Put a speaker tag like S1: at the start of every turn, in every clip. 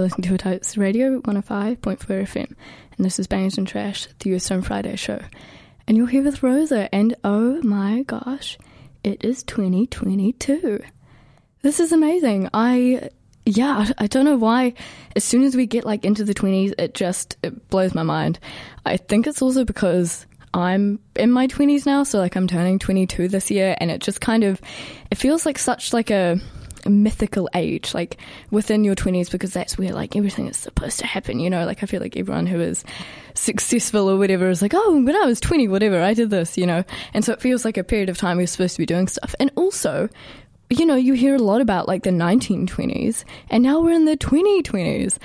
S1: Listening to Otago Radio 105.4 FM, and this is Bangers and Trash, the Youth Friday show. And you're here with Rosa, and oh my gosh, it is 2022. This is amazing. I, yeah, I don't know why. As soon as we get like into the 20s, it just it blows my mind. I think it's also because I'm in my 20s now, so like I'm turning 22 this year, and it just kind of, it feels like such like a mythical age, like within your 20s, because that's where like everything is supposed to happen, you know? Like I feel like everyone who is successful or whatever is like, oh, when I was 20, whatever, I did this, you know? And so it feels like a period of time you're supposed to be doing stuff. And also, you know, you hear a lot about like the 1920s, and now we're in the 2020s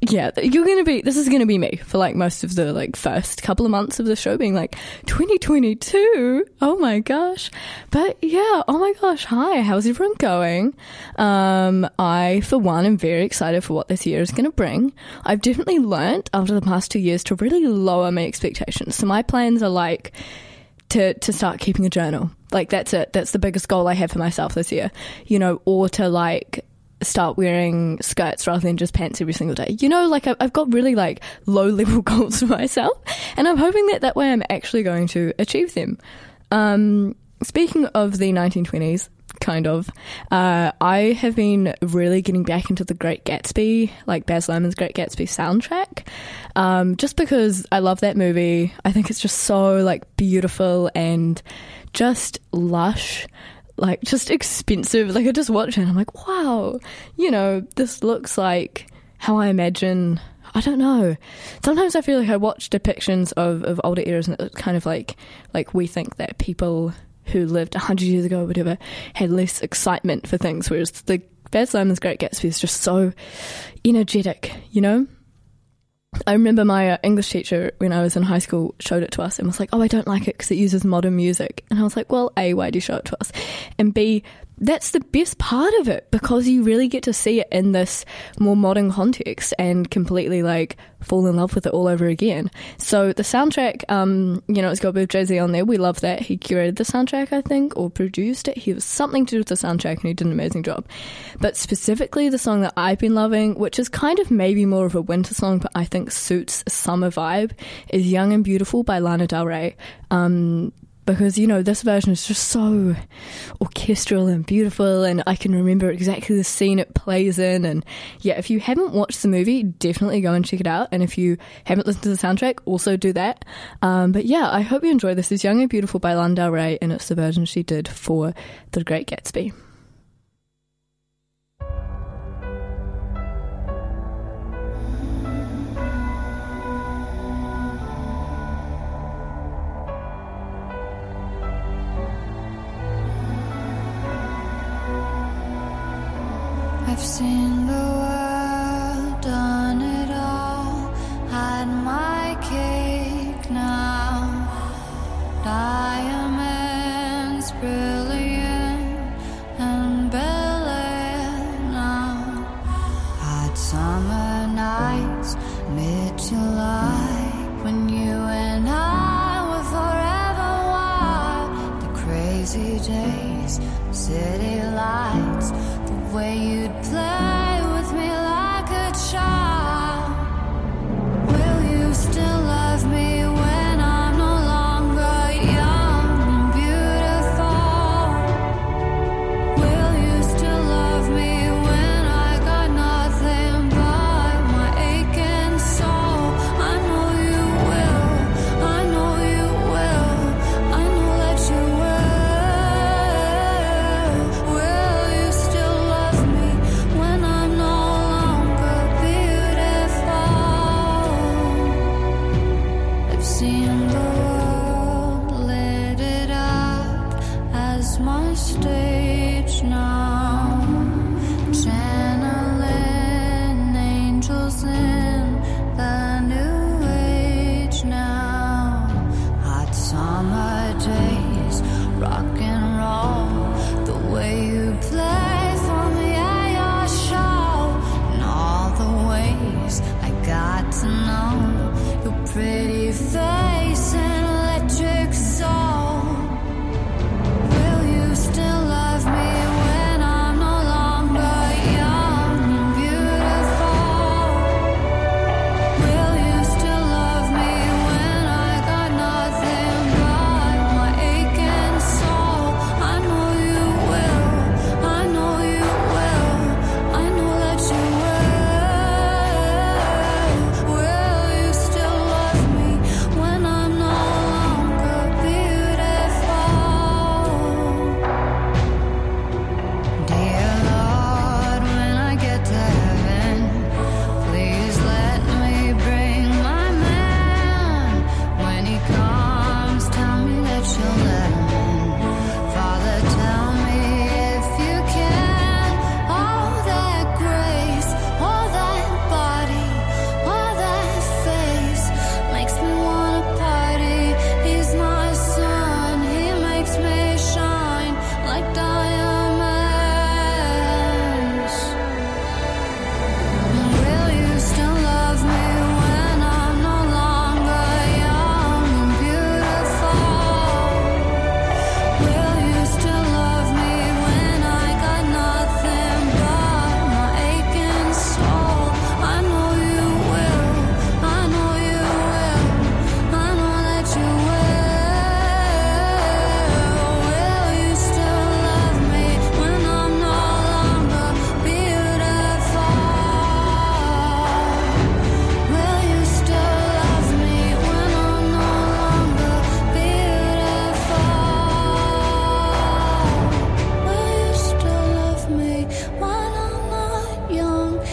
S1: yeah, you're gonna be. This is gonna be me for like most of the like first couple of months of the show, being like 2022. Oh my gosh! But yeah, oh my gosh. Hi, how's everyone going? Um, I for one am very excited for what this year is gonna bring. I've definitely learnt after the past two years to really lower my expectations. So my plans are like to to start keeping a journal. Like that's it. That's the biggest goal I have for myself this year. You know, or to like start wearing skirts rather than just pants every single day. You know, like I've got really like low level goals for myself, and I'm hoping that that way I'm actually going to achieve them. Um, speaking of the 1920s, kind of. Uh, I have been really getting back into the Great Gatsby, like Baz Luhrmann's Great Gatsby soundtrack, um, just because I love that movie. I think it's just so like beautiful and just lush like just expensive. Like I just watch it and I'm like, wow, you know, this looks like how I imagine. I don't know. Sometimes I feel like I watch depictions of, of older eras and it's kind of like like we think that people who lived hundred years ago or whatever had less excitement for things, whereas the Baz Luhrmann's Great Gatsby is just so energetic, you know. I remember my uh, English teacher when I was in high school showed it to us and was like, "Oh, I don't like it because it uses modern music." And I was like, "Well, a, why do you show it to us? And b, that's the best part of it because you really get to see it in this more modern context and completely like fall in love with it all over again. So the soundtrack, um, you know, it's got Bill Jay Z on there. We love that. He curated the soundtrack, I think, or produced it. He was something to do with the soundtrack and he did an amazing job. But specifically the song that I've been loving, which is kind of maybe more of a winter song, but I think suits a summer vibe, is Young and Beautiful by Lana Del Rey. Um, because you know this version is just so orchestral and beautiful and i can remember exactly the scene it plays in and yeah if you haven't watched the movie definitely go and check it out and if you haven't listened to the soundtrack also do that. Um, but yeah i hope you enjoy. This is young and beautiful by lana del rey and it's the version she did for the great gatsby
S2: I've seen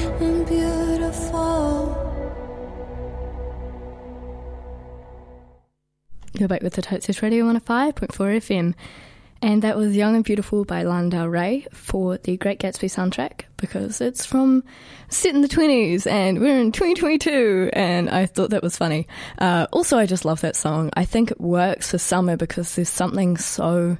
S2: and beautiful.
S1: You're back with the Titsis Radio 105.4 FM. And that was Young and Beautiful by Lana Del Rey for the Great Gatsby soundtrack because it's from set in the 20s and we're in 2022 and I thought that was funny. Uh, also, I just love that song. I think it works for summer because there's something so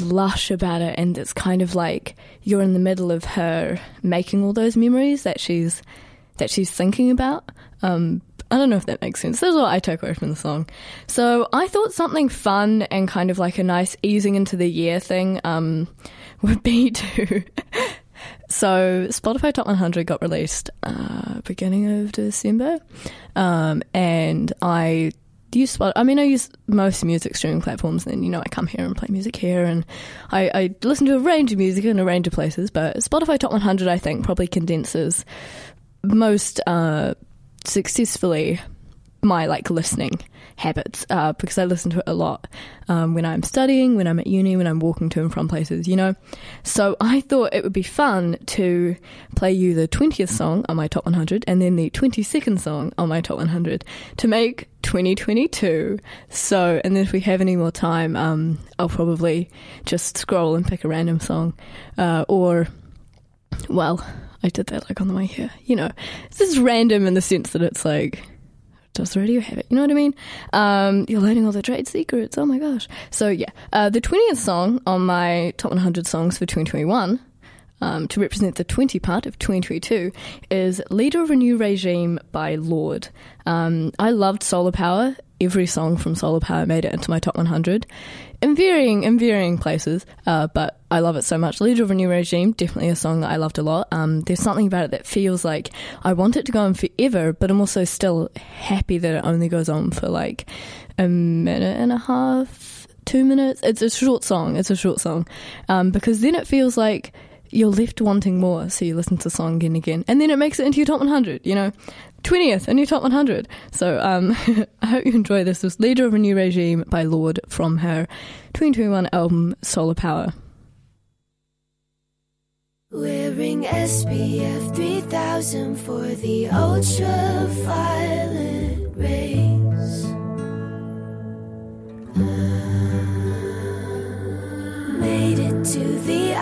S1: lush about it and it's kind of like you're in the middle of her making all those memories that she's that she's thinking about. Um, I don't know if that makes sense. That's what I took away from the song. So I thought something fun and kind of like a nice easing into the year thing um, would be to. so Spotify Top 100 got released uh, beginning of December, um, and I use Spot. I mean, I use most music streaming platforms, and you know, I come here and play music here, and I, I listen to a range of music in a range of places. But Spotify Top 100, I think, probably condenses most uh, successfully my like listening habits uh, because I listen to it a lot um, when I'm studying, when I'm at uni, when I'm walking to and from places, you know. So I thought it would be fun to play you the 20th song on my top 100 and then the 22nd song on my top 100 to make 2022. So, and then if we have any more time, um, I'll probably just scroll and pick a random song uh, or, well, I did that like on the way here. You know, this is random in the sense that it's like, does radio have it? You know what I mean? Um, you're learning all the trade secrets. Oh my gosh. So yeah, uh, the 20th song on my top 100 songs for 2021 um, to represent the 20 part of 2022 is Leader of a New Regime by Lorde. Um, I loved Solar Power. Every song from Solar Power made it into my top 100 in varying in varying places, uh, but I love it so much. Leader of a New Regime, definitely a song that I loved a lot. Um, there's something about it that feels like I want it to go on forever, but I'm also still happy that it only goes on for like a minute and a half, two minutes. It's a short song. It's a short song um, because then it feels like you're left wanting more. So you listen to the song again and again, and then it makes it into your top 100. You know, 20th in your top 100. So um, I hope you enjoy this. This Leader of a New Regime by Lorde from her 2021 album Solar Power.
S3: Wearing SPF 3000 for the ultraviolet rays. Made it to the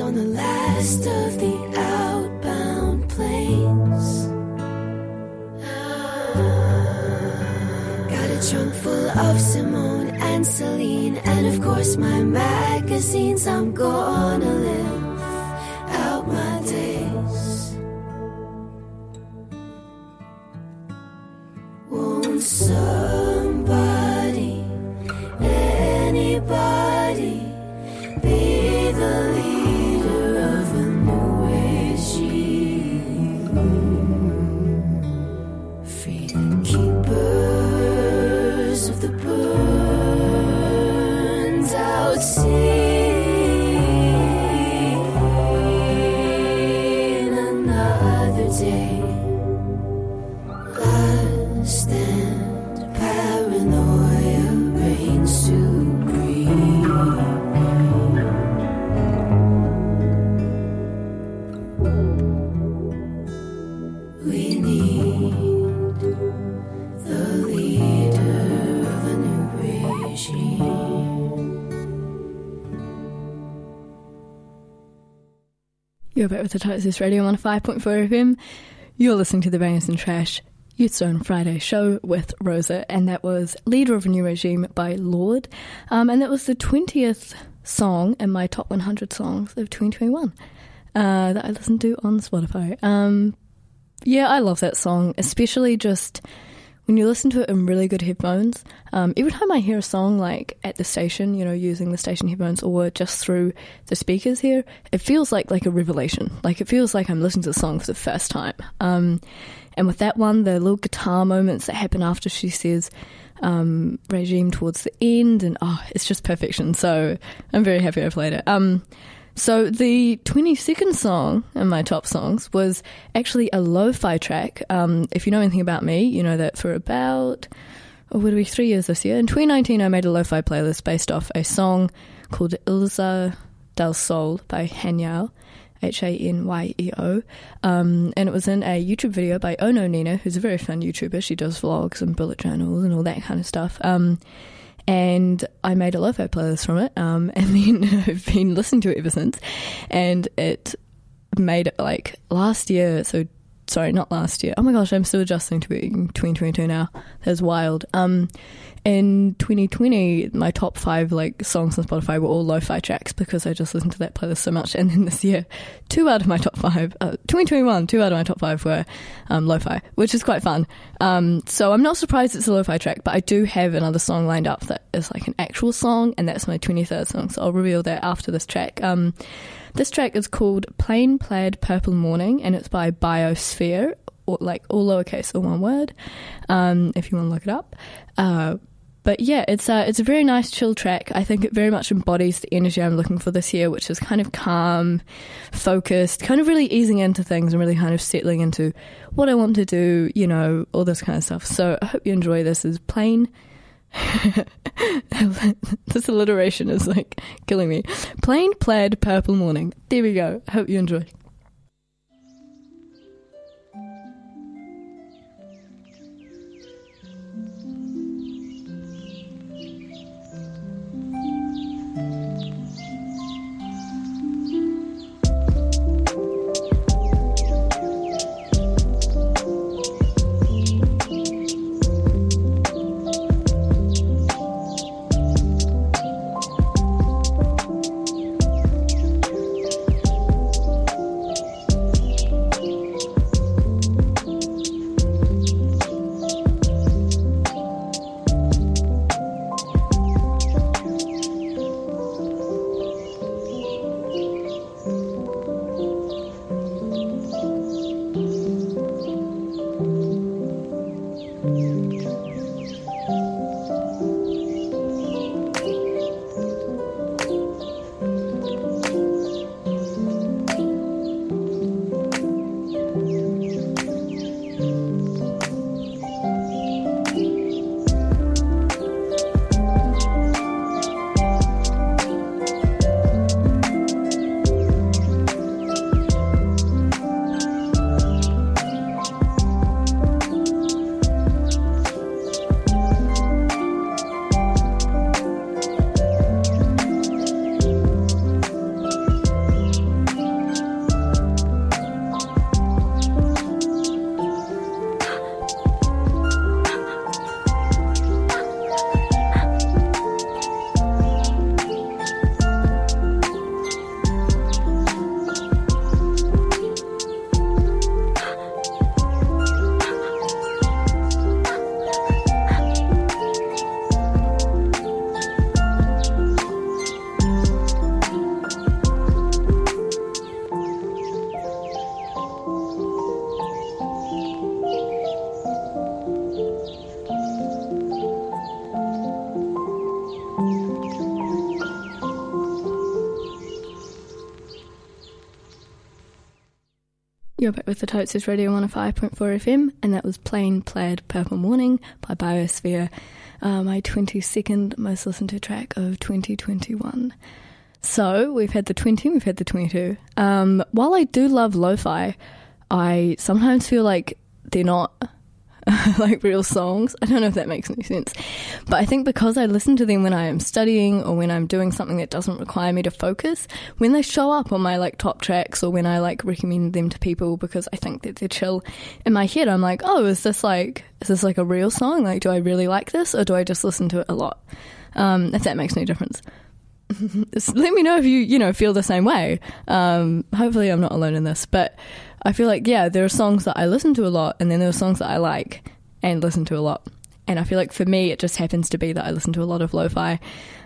S3: on the last of the outbound planes. Got a trunk full of Simone and Celine, and of course my magazines. I'm gonna live out
S1: You're back with the Totes Radio on 5.4 FM. You're listening to the Bangers and Trash Youth Zone Friday show with Rosa, and that was Leader of a New Regime by Lorde. Um, and that was the 20th song in my top 100 songs of 2021 uh, that I listened to on Spotify. Um, yeah, I love that song, especially just when you listen to it in really good headphones. Um, every time I hear a song like at the station, you know, using the station headphones or just through the speakers here, it feels like like a revelation. Like it feels like I'm listening to the song for the first time. Um, and with that one, the little guitar moments that happen after she says um, regime towards the end, and oh, it's just perfection. So I'm very happy I played it. Um, so the 22nd song in my top songs was actually a lo-fi track. Um, if you know anything about me, you know that for about oh, would it be three years this year? In 2019, I made a lo-fi playlist based off a song called Ilza del Sol by Hanyeo, H A N Y E O. Um, and it was in a YouTube video by Ono Nina, who's a very fun YouTuber. She does vlogs and bullet journals and all that kind of stuff. Um, and I made a lo-fi playlist from it, um, and then I've been listening to it ever since. And it made it like last year, so sorry, not last year. Oh my gosh, I'm still adjusting to being 2022 now. That's wild. Um, in 2020, my top five like songs on Spotify were all lo-fi tracks because I just listened to that playlist so much. And then this year, two out of my top five, uh, 2021, two out of my top five were um, lo-fi, which is quite fun. Um, so I'm not surprised it's a lo-fi track, but I do have another song lined up that is like an actual song, and that's my 23rd song. So I'll reveal that after this track. Um, this track is called Plain Plaid Purple Morning, and it's by Biosphere, or like all lowercase, all one word. Um, if you want to look it up. Uh, but yeah, it's a it's a very nice chill track. I think it very much embodies the energy I'm looking for this year, which is kind of calm, focused, kind of really easing into things and really kind of settling into what I want to do, you know, all this kind of stuff. So I hope you enjoy this. Is plain. this alliteration is like killing me. Plain plaid purple morning. There we go. Hope you enjoy. You're back with the Totes is Radio 105.4 FM, and that was Plain Plaid Purple Morning by Biosphere, uh, my 22nd most listened to track of 2021. So we've had the 20, we've had the 22. Um, while I do love lo fi, I sometimes feel like they're not like real songs. I don't know if that makes any sense. But I think because I listen to them when I am studying or when I'm doing something that doesn't require me to focus, when they show up on my like top tracks or when I like recommend them to people because I think that they're chill, in my head I'm like, oh, is this like is this like a real song? Like, do I really like this or do I just listen to it a lot? Um, if that makes any difference. let me know if you you know feel the same way. Um, hopefully, I'm not alone in this, but I feel like yeah, there are songs that I listen to a lot, and then there are songs that I like and listen to a lot. And I feel like for me, it just happens to be that I listen to a lot of lo-fi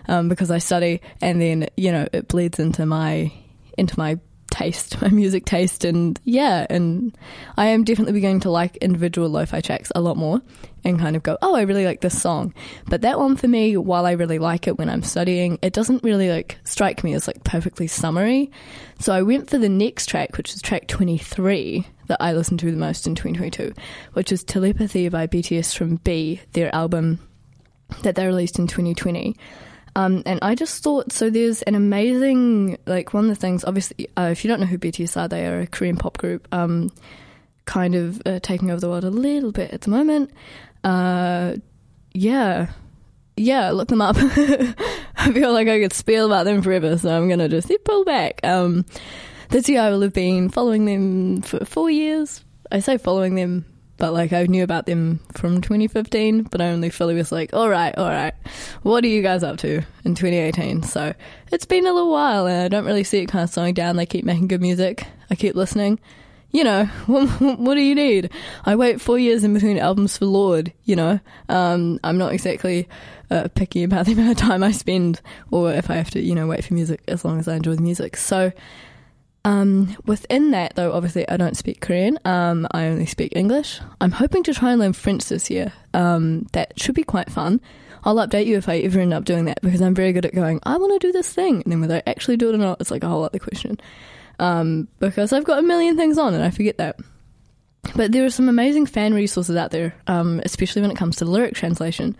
S1: um, because I study, and then you know it bleeds into my into my taste, my music taste, and yeah, and I am definitely beginning to like individual lo-fi tracks a lot more, and kind of go, oh, I really like this song. But that one for me, while I really like it when I'm studying, it doesn't really like strike me as like perfectly summery. So I went for the next track, which is track 23 that I listened to the most in 2022, which is Telepathy by BTS from BE, their album that they released in 2020. Um, and I just thought so. There's an amazing like one of the things. Obviously, uh, if you don't know who BTS are, they are a Korean pop group, um, kind of uh, taking over the world a little bit at the moment. Uh, yeah, yeah, look them up. I feel like I could spiel about them forever, so I'm gonna just pull back. Um, this year I will have been following them for four years. I say following them but like I knew about them from 2015, but I only fully was like, all right, all right, what are you guys up to in 2018? So it's been a little while, and I don't really see it kind of slowing down. They keep making good music. I keep listening. You know, what, do you need? I wait four years in between albums for Lorde, You know, um, I'm not exactly uh, picky about the amount of time I spend, or if I have to, you know, wait for music as long as I enjoy the music. So um, within that, though, obviously I don't speak Korean. Um, I only speak English. I'm hoping to try and learn French this year. Um, that should be quite fun. I'll update you if I ever end up doing that because I'm very good at going, I want to do this thing. And then whether I actually do it or not, it's like a whole other question. Um, because I've got a million things on and I forget that. But there are some amazing fan resources out there, um, especially when it comes to lyric translation.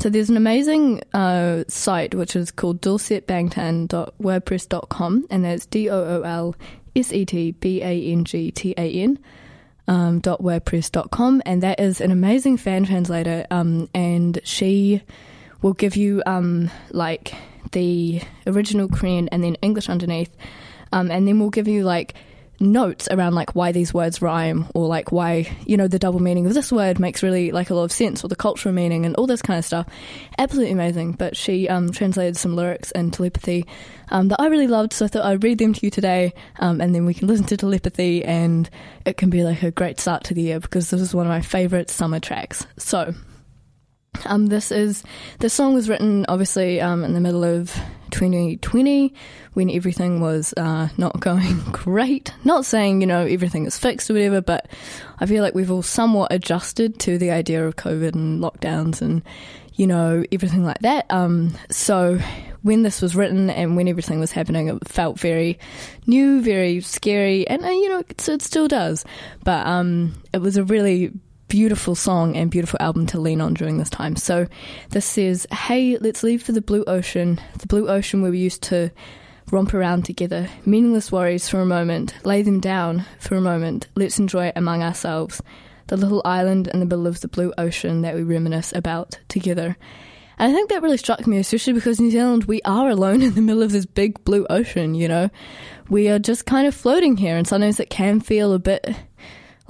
S1: So there's an amazing uh, site which is called doolsetbangtan.wordpress.com, and that's D O O L S E T B A N G T A N. Um, .wordpress.com and that is an amazing fan translator um, and she will give you um, like the original Korean and then English underneath um, and then we'll give you like notes around like why these words rhyme or like why you know the double meaning of this word makes really like a lot of sense or the cultural meaning and all this kind of stuff. Absolutely amazing. But she um, translated some lyrics in telepathy um, that i really loved so i thought i'd read them to you today um, and then we can listen to telepathy and it can be like a great start to the year because this is one of my favorite summer tracks. So um, this is this song was written obviously um, in the middle of 2020 when everything was uh, not going great. Not saying, you know, everything is fixed or whatever, but I feel like we've all somewhat adjusted to the idea of COVID and lockdowns and, you know, everything like that. Um, so when this was written and when everything was happening, it felt very new, very scary, and, uh, you know, it, it still does. But um, it was a really beautiful song and beautiful album to lean on during this time. So this says, Hey, let's leave for the blue ocean, the blue ocean where we used to romp around together, meaningless worries for a moment, lay them down for a moment, let's enjoy it among ourselves, the little island in the middle of the blue ocean that we reminisce about together. And I think that really struck me, especially because New Zealand, we are alone in the middle of this big blue ocean, you know? We are just kind of floating here, and sometimes it can feel a bit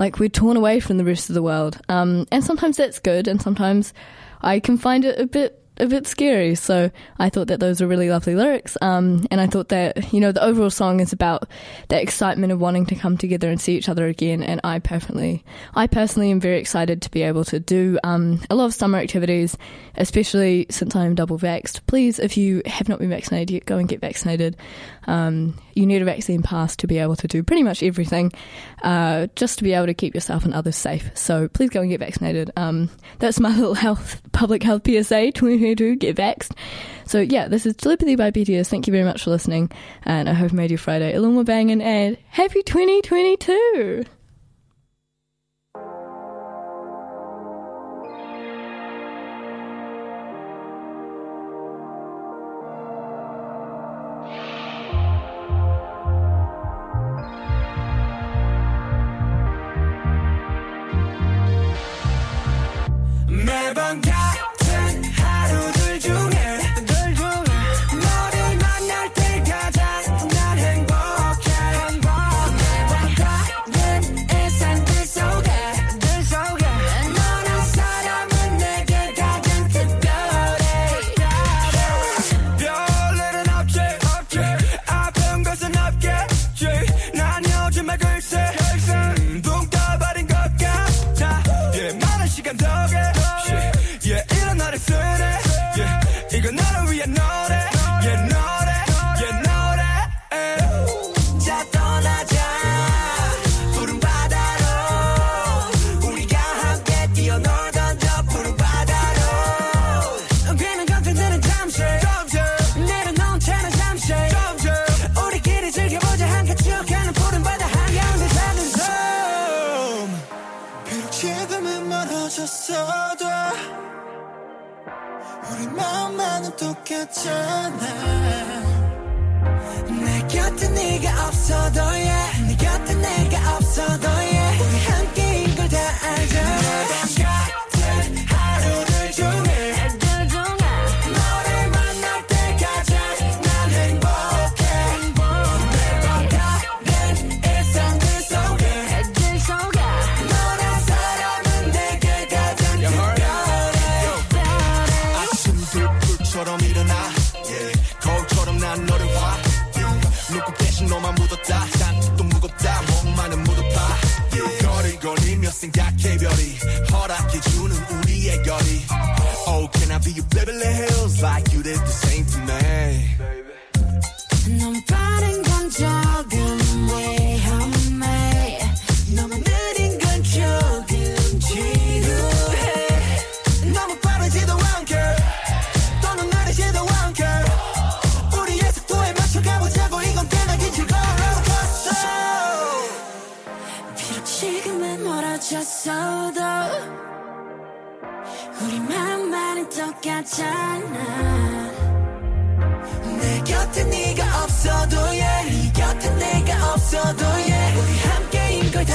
S1: like we're torn away from the rest of the world. Um, and sometimes that's good, and sometimes I can find it a bit a bit scary. So I thought that those were really lovely lyrics. Um, and I thought that, you know, the overall song is about that excitement of wanting to come together and see each other again. And I personally, I personally am very excited to be able to do um, a lot of summer activities, especially since I'm double vaxxed. Please, if you have not been vaccinated yet, go and get vaccinated. Um, you need a vaccine pass to be able to do pretty much everything, uh, just to be able to keep yourself and others safe. So please go and get vaccinated. Um, that's my little health, public health PSA 2022, get vaxxed. So yeah, this is Telepathy by BTS. Thank you very much for listening, and I hope I made your Friday a little more banging, and happy 2022!
S4: 있어 우리 마음만은 똑같잖아. 내 곁에 네가 없어도 yeah 네 곁에 내가 없어도 yeah 우리 함께인 걸다